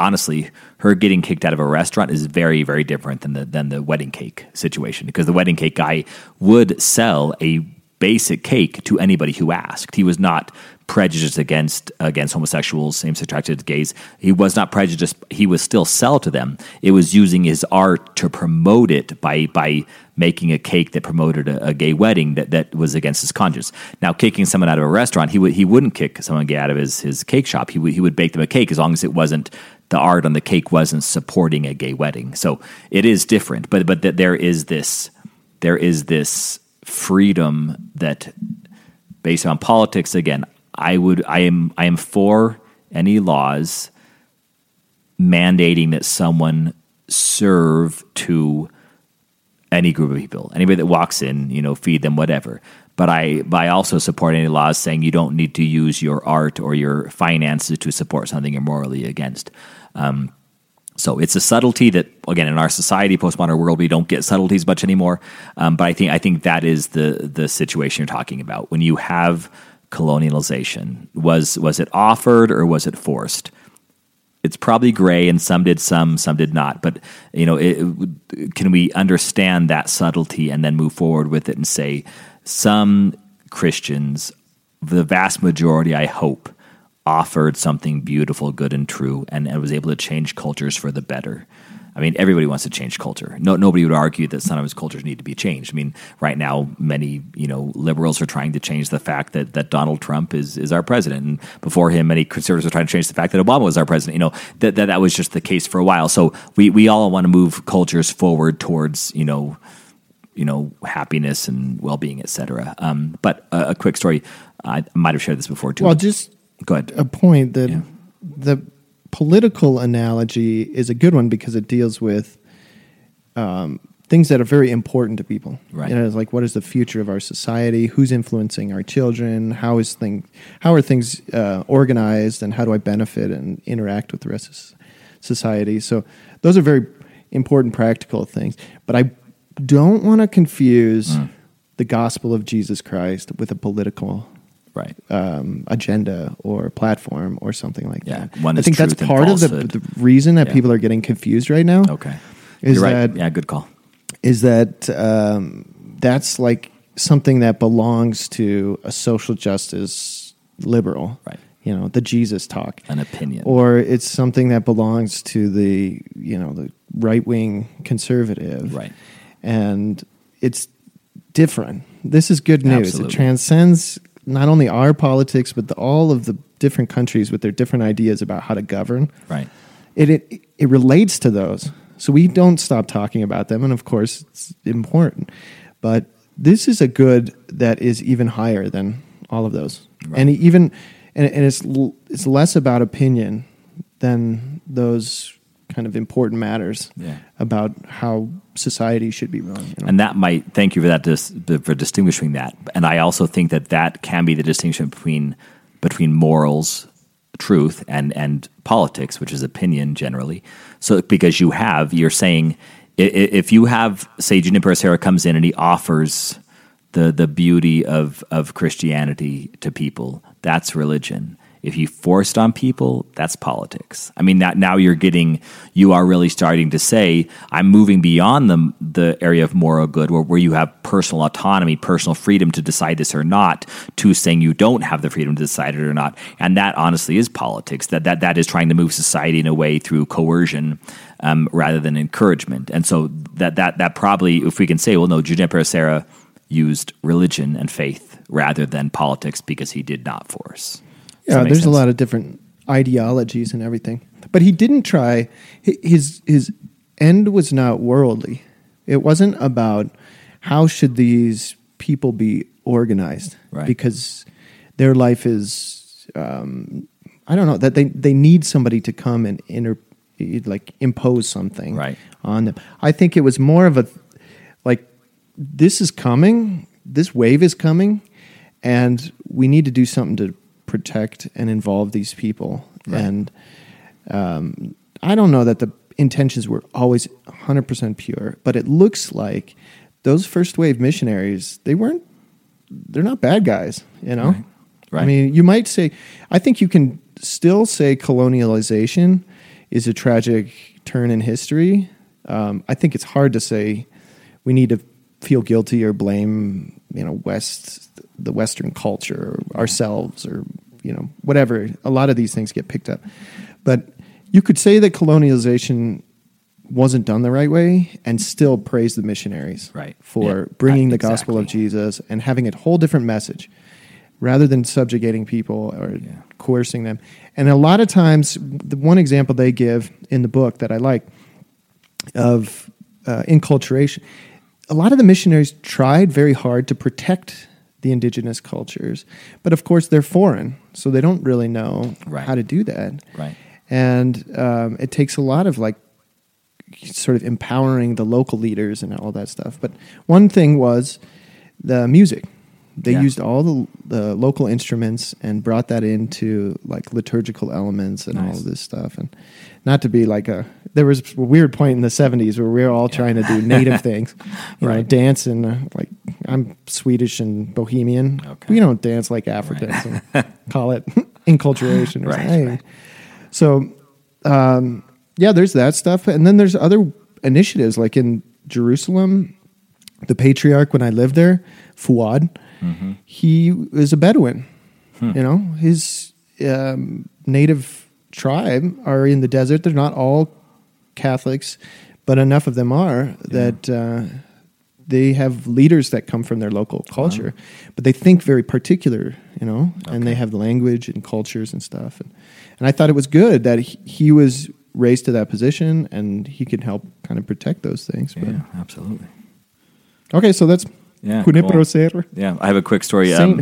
honestly her getting kicked out of a restaurant is very very different than the than the wedding cake situation because the wedding cake guy would sell a basic cake to anybody who asked he was not prejudiced against against homosexuals same sex attracted gays he was not prejudiced he was still sell to them it was using his art to promote it by by making a cake that promoted a, a gay wedding that, that was against his conscience. Now, kicking someone out of a restaurant, he would he wouldn't kick someone gay out of his, his cake shop. He would he would bake them a cake as long as it wasn't the art on the cake wasn't supporting a gay wedding. So it is different, but but that there is this there is this freedom that based on politics again. I would I am I am for any laws mandating that someone serve to any group of people, anybody that walks in, you know, feed them whatever. But I, I also support any laws saying you don't need to use your art or your finances to support something you're morally against. Um, so it's a subtlety that, again, in our society, postmodern world, we don't get subtleties much anymore. Um, but I think I think that is the the situation you're talking about. When you have colonialization, was was it offered or was it forced? it's probably gray and some did some some did not but you know it, can we understand that subtlety and then move forward with it and say some christians the vast majority i hope offered something beautiful good and true and, and was able to change cultures for the better. I mean everybody wants to change culture. No, nobody would argue that some of his cultures need to be changed. I mean right now many you know liberals are trying to change the fact that, that donald trump is, is our president. And before him many conservatives are trying to change the fact that obama was our president. You know that, that, that was just the case for a while. So we, we all want to move cultures forward towards you know you know happiness and well-being etc um, but a, a quick story. I might have shared this before too. Well, just go ahead a point that Yeah. the political analogy is a good one because it deals with um, things that are very important to people. Right. You know, it's like what is the future of our society? Who's influencing our children? How is thing? How are things uh, organized? And how do I benefit and interact with the rest of society? So those are very important practical things. But I don't want to confuse Mm. the gospel of Jesus Christ with a political right um, agenda or platform or something like Yeah, that. one I think that's part of the, the reason that Yeah. people are getting confused right now. okay Is right that yeah good call is that um, that's like something that belongs to a social justice liberal, Right. You know, the Jesus talk, an opinion or it's something that belongs to the you know the right wing conservative, Right. And it's different. This is good news. Absolutely. It transcends not only our politics, but the, all of the different countries with their different ideas about how to govern. Right. It, it it relates to those, so we don't stop talking about them, and of course it's important. But this is a good that is even higher than all of those, Right. and even and, and it's l- it's less about opinion than those kind of important matters Yeah. about how society should be run. you know? And that might thank you for that dis, for distinguishing that. And I also think that that can be the distinction between between morals, truth, and and politics, which is opinion generally. So because you have, you're saying if you have, say, Juniper Serra comes in and he offers the the beauty of of Christianity to people, that's religion. If you forced on people, that's politics. I mean, that now you're getting, you are really starting to say, I'm moving beyond the the area of moral good, where, where you have personal autonomy, personal freedom to decide this or not, to saying you don't have the freedom to decide it or not, and that honestly is politics. That that that is trying to move society in a way through coercion um, rather than encouragement. And so that that that probably, if we can say, well, no, Junipero Serra used religion and faith rather than politics because he did not force. Does yeah, there's a lot of different ideologies and everything, but he didn't try. His his end was not worldly. It wasn't about how should these people be organized Right. because their life is um, I don't know that they they need somebody to come and inter like impose something Right. on them. I think it was more of a like this is coming, this wave is coming, and we need to do something to protect and involve these people. Right. And um, I don't know that the intentions were always 100% pure, but it looks like those first wave missionaries, they weren't, they're not bad guys, you know? Right. Right. I mean, you might say, I think you can still say colonialization is a tragic turn in history. Um, I think it's hard to say we need to feel guilty or blame, you know, West, the Western culture, or ourselves, or you know, whatever. A lot of these things get picked up, but you could say that colonialization wasn't done the right way and still praise the missionaries Right. for Yeah. bringing the gospel of. Jesus and having a whole different message rather than subjugating people or Yeah. coercing them. And a lot of times, the one example they give in the book that I like of uh, enculturation, a lot of the missionaries tried very hard to protect the indigenous cultures, but of course they're foreign, so they don't really know Right. how to do that. Right. And um, it takes a lot of like sort of empowering the local leaders and all that stuff. But one thing was the music. They Yeah. used all the the local instruments and brought that into like liturgical elements and all of this stuff. And not to be like a there was a weird point in the seventies where we were all trying to do native things, you know, Right. dance and uh, like I'm Swedish and Bohemian. Okay. We don't dance like Africans and call it enculturation. or Right, right. So, um, yeah, there's that stuff, and then there's other initiatives like in Jerusalem. The patriarch, when I lived there, Fouad, Mm-hmm. he is a Bedouin. Hmm. You know, his um, native tribe are in the desert. They're not all Catholics, but enough of them are that uh, they have leaders that come from their local culture, but they think very particular, you know, and they have language and cultures and stuff. And, and I thought it was good that he, he was raised to that position and he could help kind of protect those things. But, Yeah, absolutely. Okay, so that's Yeah, Junipero cool. Yeah, I have a quick story. Saint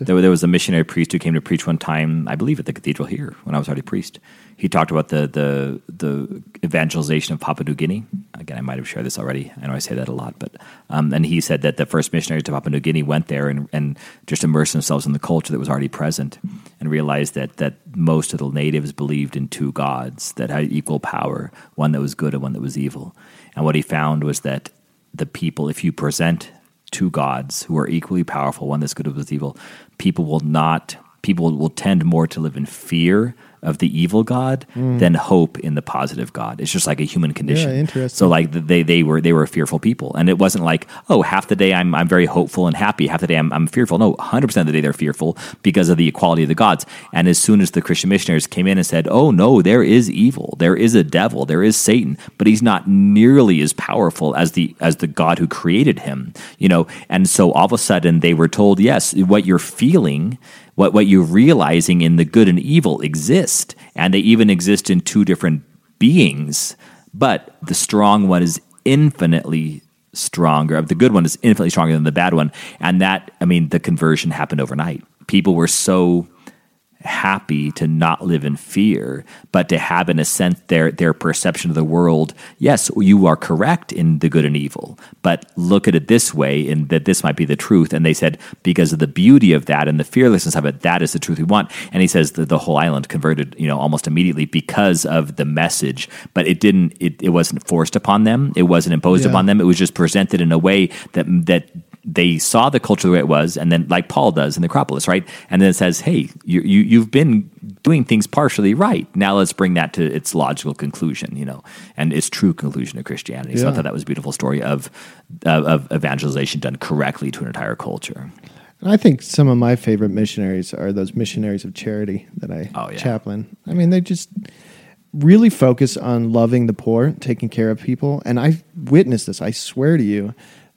Um, there, there was a missionary priest who came to preach one time, I believe, at the cathedral here when I was already priest. He talked about the the the evangelization of Papua New Guinea. Again, I might have shared this already. I know I say that a lot, but um, and he said that the first missionaries to Papua New Guinea went there and, and just immersed themselves in the culture that was already present, and realized that that most of the natives believed in two gods that had equal power, one that was good and one that was evil. And what he found was that the people, if you present two gods who are equally powerful, one that's good one that's evil, people will not. People will tend more to live in fear of the evil God hmm. than hope in the positive God. It's just like a human condition. Yeah, interesting. So like they they were they were fearful people, and it wasn't like oh half the day I'm I'm very hopeful and happy, half the day I'm I'm fearful. No, 100 percent of the day they're fearful because of the equality of the gods. And as soon as the Christian missionaries came in and said, oh no, there is evil, there is a devil, there is Satan, but he's not nearly as powerful as the as the God who created him. You know, and so all of a sudden they were told, yes, what you're feeling what what you're realizing in the good and evil exist, and they even exist in two different beings. But the strong one is infinitely stronger. The good one is infinitely stronger than the bad one, and that I mean, the conversion happened overnight. People were so happy to not live in fear, but to have, in a sense, their their perception of the world. Yes, you are correct in the good and evil, but look at it this way, in that this might be the truth. And they said because of the beauty of that and the fearlessness of it, that is the truth we want. And he says that the whole island converted, you know, almost immediately because of the message, but it didn't. It, it wasn't forced upon them. It wasn't imposed Yeah. upon them. It was just presented in a way that that they saw the culture the way it was, and then like Paul does in the Acropolis, right? And then it says, "Hey, you, you you've been doing things partially right. Now let's bring that to its logical conclusion, you know, and its true conclusion of Christianity." So I thought that was a beautiful story of of, of evangelization done correctly to an entire culture. And I think some of my favorite missionaries are those missionaries of charity that I Oh, yeah. chaplain. I mean, they just really focus on loving the poor, taking care of people. And I've witnessed this. I swear to you,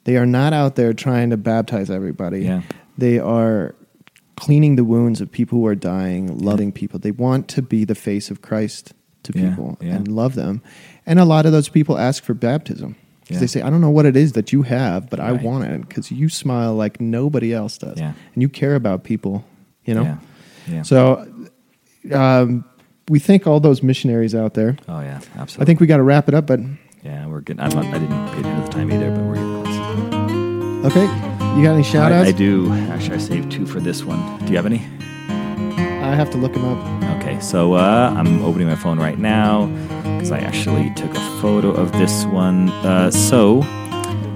they are not out there trying to baptize everybody. Yeah. They are cleaning the wounds of people who are dying, loving people. They want to be the face of Christ to Yeah, people yeah. and love them. And a lot of those people ask for baptism. Yeah. They say, I don't know what it is that you have, but I want it because you smile like nobody else does. Yeah. And you care about people, you know? So um, we thank all those missionaries out there. oh yeah, absolutely. I think we got to wrap it up, but yeah, we're good. I'm not, I didn't pay attention to the time either, but. Okay. You got any shout I, outs? I do. Actually, I saved two for this one. Do you have any? I have to look them up. Okay, so uh, I'm opening my phone right now because I actually took a photo of this one. Uh, so,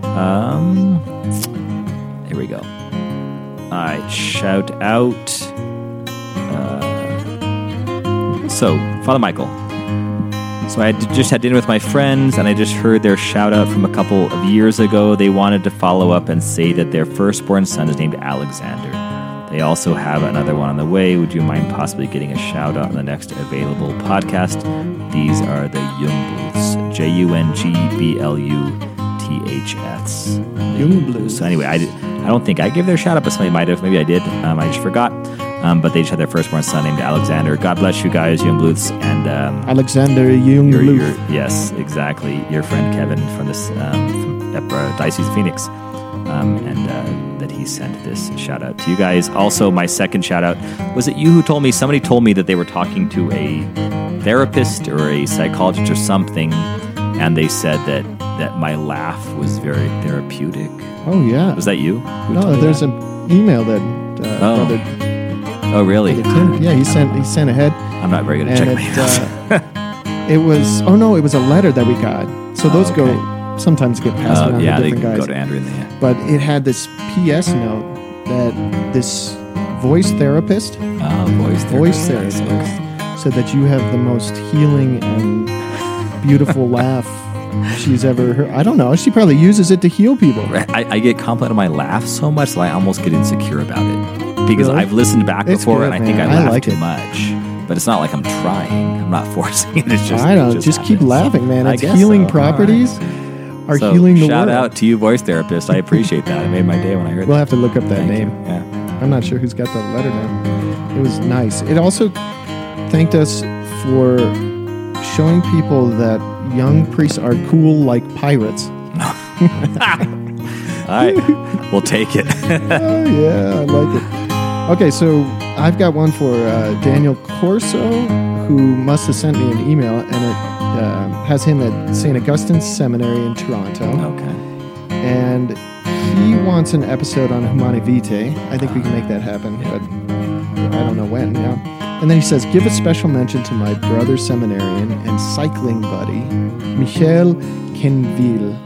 um, here we go. All right, shout out. Uh, so, Father Michael. So I just had dinner with my friends, and I just heard their shout out from a couple of years ago. They wanted to follow up and say that their firstborn son is named Alexander. They also have another one on the way. Would you mind possibly getting a shout out on the next available podcast? These are the Jungbluths. J U N G B L U T H S. Jungbluths. So anyway, I, I don't think I gave their shout out, but somebody might have. Maybe I did. Um, I just forgot. Um, but they just had their firstborn son named Alexander. God bless you guys, Jungbluths. And um, Alexander your, your, Jungbluth. yes, exactly. Your friend Kevin from this um, from Diocese Phoenix, um, and uh, that he sent this shout out to you guys. Also, my second shout out was it you who told me somebody told me that they were talking to a therapist or a psychologist or something, and they said that that my laugh was very therapeutic. Oh, yeah. Was that you? no, there's that? an email that uh, Oh. Brother, oh really? Yeah, he sent, he sent ahead. I'm not very good at checking it, uh, it was, oh no, it was a letter that we got. So those Oh, go, sometimes get passed Oh, around yeah, to they different go guys. to Andrew in the end. but it had this PS note that this voice therapist, Oh, voice voice therapist. therapist, said that you have the most healing and beautiful laugh she's ever heard. I don't know. She probably uses it to heal people. I, I get complimented on my laugh so much that I almost get insecure about it because? I've listened back It's before and I think I man. I laugh like too it. much. But it's not like I'm trying. I'm not forcing it. It's just I it don't just, keep happens. laughing, man. I Its guess healing so. Properties are So, healing the shout world. out to you, voice therapist. I appreciate that. It made my day when I heard We'll that. have to look up that Thank you. name. Yeah. I'm not sure who's got that letter now. It was nice. It also thanked us for showing people that young priests are cool like pirates. All right, we'll take it. Oh yeah, I like it. Okay, so I've got one for uh, Daniel Corso, who must have sent me an email, and it uh, has him at St. Augustine's Seminary in Toronto, okay. and he wants an episode on Humanae Vitae. I think we can make that happen, but I don't know when. Yeah. And then he says, give a special mention to my brother seminarian and cycling buddy, Michel Kenville.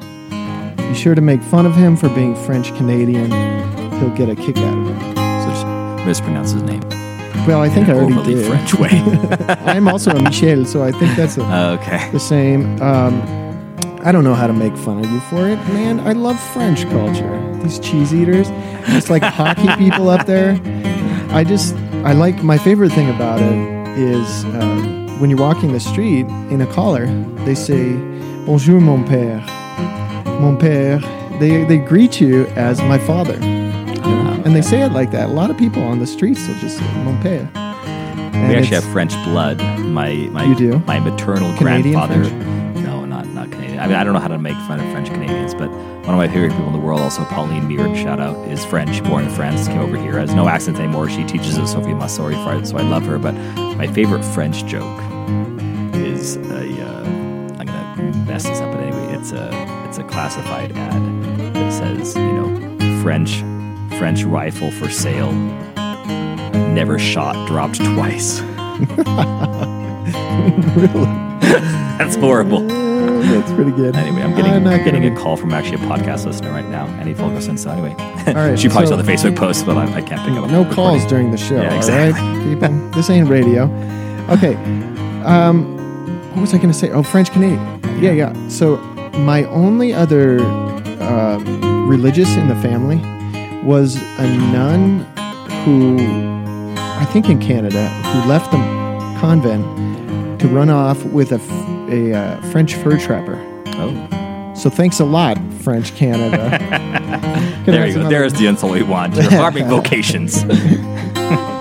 Be sure to make fun of him for being French Canadian. He'll get a kick out of it. Mispronounce his name. Well, I think I already overly did. French way. I'm also a Michel, so I think that's a, okay. the same. Um, I don't know how to make fun of you for it, man. I love French culture. These cheese eaters, just like hockey people up there. I just, I like. My favorite thing about it is um, when you're walking the street in a collar, they say "Bonjour, mon père." Mon père. They they greet you as my father, and they say it like that. A lot of people on the streets will just say "mon père." And We actually have French blood. My my You do? my maternal Canadian grandfather. French? No, not not Canadian. I mean, I don't know how to make fun of French Canadians, but one of my favorite people in the world, also Pauline Beard, shout out, is French, born in France, came over here, has no accent anymore. She teaches at Sophie Massori, so I love her. But my favorite French joke is a. Uh, I'm gonna mess this up, but anyway, it's a it's a classified ad that says, you know, French French rifle for sale, never shot, dropped twice. really. That's horrible. Uh, that's pretty good. Anyway, I'm getting I'm getting gonna- a call from actually a podcast listener right now, Annie Fulkerson. So anyway, right, she probably so- saw the Facebook post, but I, I can't pick up. No calls recording. during the show. Yeah, exactly. right, people. This ain't radio. Okay. Um, what was I going to say? Oh, French Canadian. Yeah, yeah. So my only other um, religious in the family was a nun who, I think in Canada, who left the convent to run off with a uh, French fur trapper. Oh, So thanks a lot, French Canada. There you go. There's the insult we want. Your harming vocations.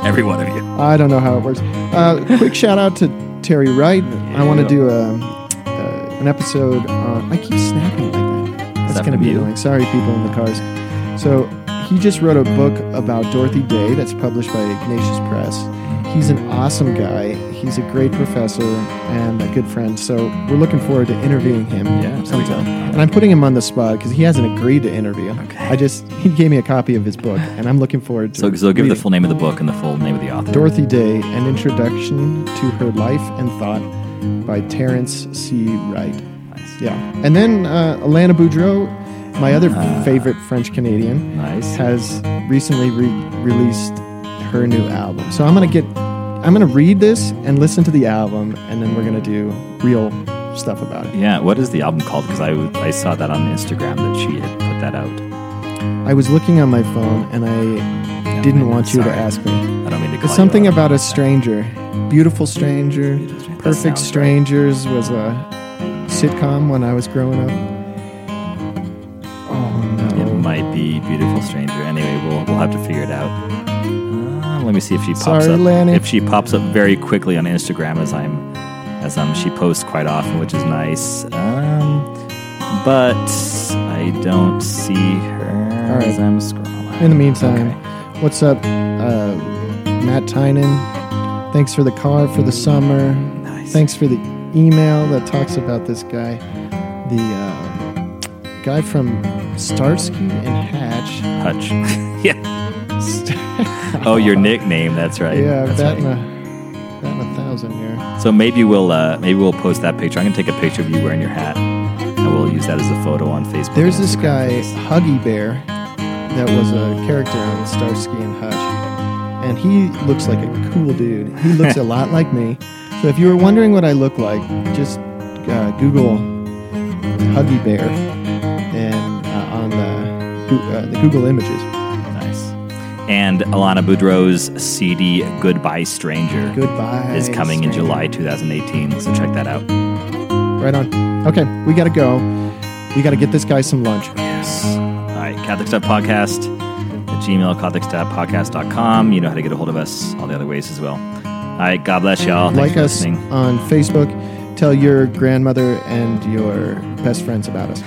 Every one of you. I don't know how it works. Uh, quick shout out to Terry Wright. I want to do a, uh, an episode on. I keep snapping like that. That's going to be annoying. Sorry, people in the cars. So he just wrote a book about Dorothy Day that's published by Ignatius Press. He's an awesome guy. He's a great professor and a good friend. So we're looking forward to interviewing him Yeah, there we go. sometime. And I'm putting him on the spot because he hasn't agreed to interview. Okay. I just he gave me a copy of his book, and I'm looking forward to. So, so give the full name of the book and the full name of the author. Dorothy Day, An Introduction to Her Life and Thought by Terrence C. Wright. Nice. Yeah. And then uh, Alanna Boudreau, my other Ah. favorite French Canadian, Nice. has recently re- released her new album. So I'm going to get, I'm going to read this and listen to the album, and then we're going to do real stuff about it. Yeah. What is the album called? Because I, I saw that on Instagram that she had put that out. I was looking on my phone, and I Yeah, didn't want you to ask me. I don't mean to call It's you something about a stranger. Beautiful Stranger. Beautiful Stranger. Perfect sounds right. Strangers was a sitcom when I was growing up. Be Beautiful Stranger. Anyway, we'll we'll have to figure it out. Uh, let me see if she pops Sorry, up. Lanny. If she pops up very quickly on Instagram, as I'm, as um, she posts quite often, which is nice. Um, but I don't see her All right. as I'm scrolling. In the meantime, Okay. what's up, uh, Matt Tynan? Thanks for the car for the summer. Nice. Thanks for the email that talks about this guy, the uh, guy from Starsky and Hatch. Hutch. yeah. Oh, your nickname. That's right. Yeah, That's batting right. a a thousand here. So maybe we'll uh, maybe we'll post that picture. I'm gonna take a picture of you wearing your hat, and we'll use that as a photo on Facebook. There's this guy, Huggy Bear, that was a character on Starsky and Hutch, and he looks like a cool dude. He looks a lot like me. So if you were wondering what I look like, just uh, Google Huggy Bear uh, the Google Images. Nice. And Alanna Boudreau's CD "Goodbye Stranger" Goodbye. is coming in. July 2018. So check that out. Right on. Okay, we gotta go. We gotta get this guy some lunch. Yes. All right, Catholic Stuff Podcast at Gmail, CatholicStuffPodcast.com. You know how to get a hold of us, all the other ways as well. All right, God bless y'all. Thanks like us listening. on Facebook. Tell your grandmother and your best friends about us.